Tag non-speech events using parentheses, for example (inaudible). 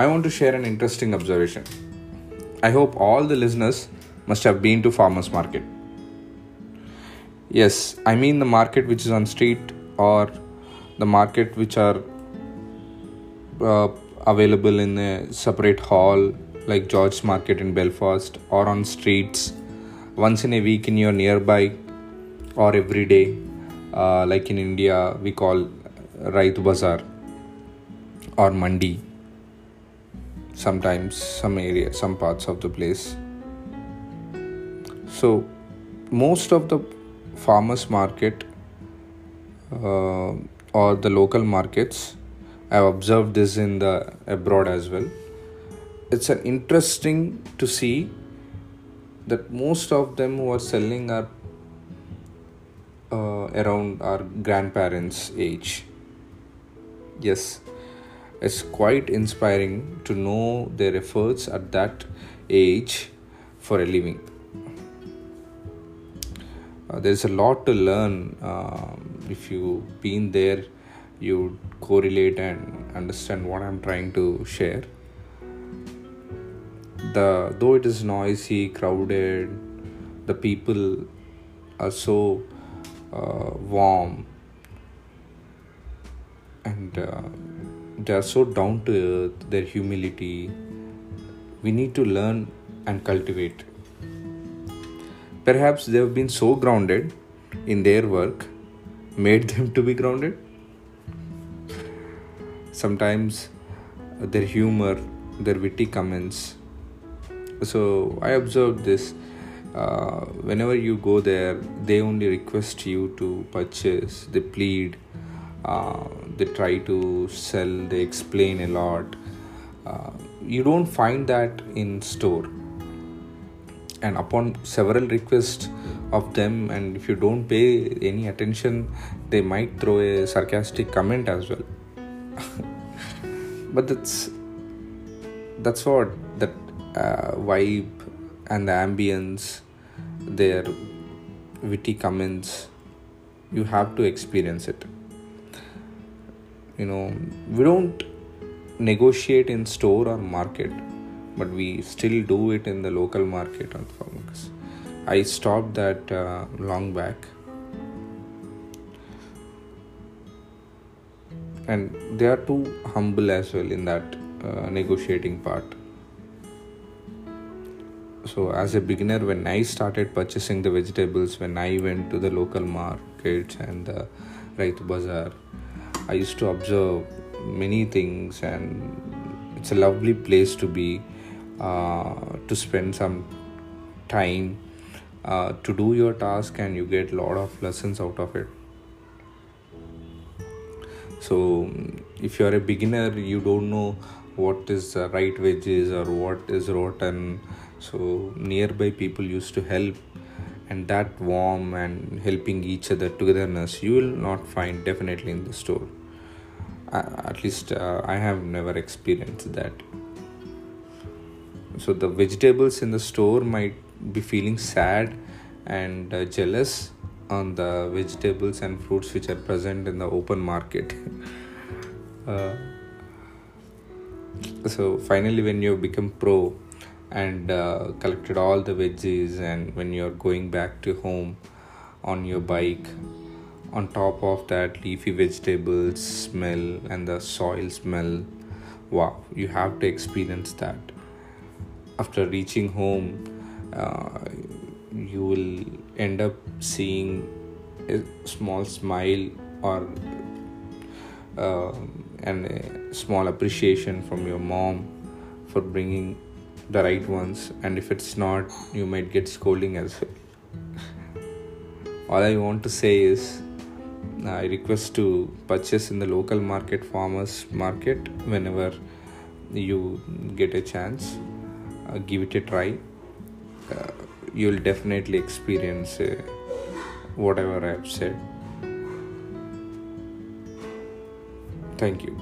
I want to share an interesting observation. I hope all the listeners must have been to farmers market. Yes, I mean the market which is on street or the market which are uh, available in a separate hall like George's Market in Belfast or on streets once in a week in your nearby or every day uh, like in India we call Raitu Bazaar or Mandi sometimes some area some parts of the place. So most of the farmers market uh, or the local markets i've observed this in the abroad as well. It's an interesting to see that most of them who are selling are uh, around our grandparents age. Yes it's quite inspiring to know their efforts at that age for a living. Uh, there's a lot to learn. Um, if you've been there you correlate and understand what i'm trying to share. The though it is noisy crowded the people are so uh, warm and uh, they are so down to earth their humility. We need to learn and cultivate. Perhaps they have been so grounded in their work made (laughs) them to be grounded. Sometimes their humor their witty comments. So i observed this uh, whenever you go there they only request you to purchase they plead uh, they try to sell they explain a lot. Uh, you don't find that in store. And upon several requests of them and if you don't pay any attention they might throw a sarcastic comment as well. (laughs) But that's that's what that uh, vibe and the ambience their witty comments you have to experience it you know we don't negotiate in store or market but we still do it in the local market on farmers i stopped that uh, long back. And they are too humble as well in that uh, negotiating part. So as a beginner when i started purchasing the vegetables when i went to the local markets and the Raitu Bazaar i used to observe many things and it's a lovely place to be uh, to spend some time uh, to do your task and you get a lot of lessons out of it. So if you are a beginner you don't know what is the right veggies or what is rotten. So nearby people used to help and that warm and helping each other togetherness you will not find definitely in the store. Uh, at least uh, i have never experienced that. So the vegetables in the store might be feeling sad and uh, jealous on the vegetables and fruits which are present in the open market. (laughs) Uh, so finally when you become pro and uh, collected all the veggies and when you're going back to home on your bike on top of that leafy vegetables smell and the soil smell wow you have to experience that. After reaching home uh, you will end up seeing a small smile or uh, and a small appreciation from your mom for bringing the right ones and if it's not you might get scolding as well. All i want to say is i request to purchase in the local market farmers market whenever you get a chance. Uh, give it a try. Uh, you'll definitely experience uh, whatever i've said. Thank you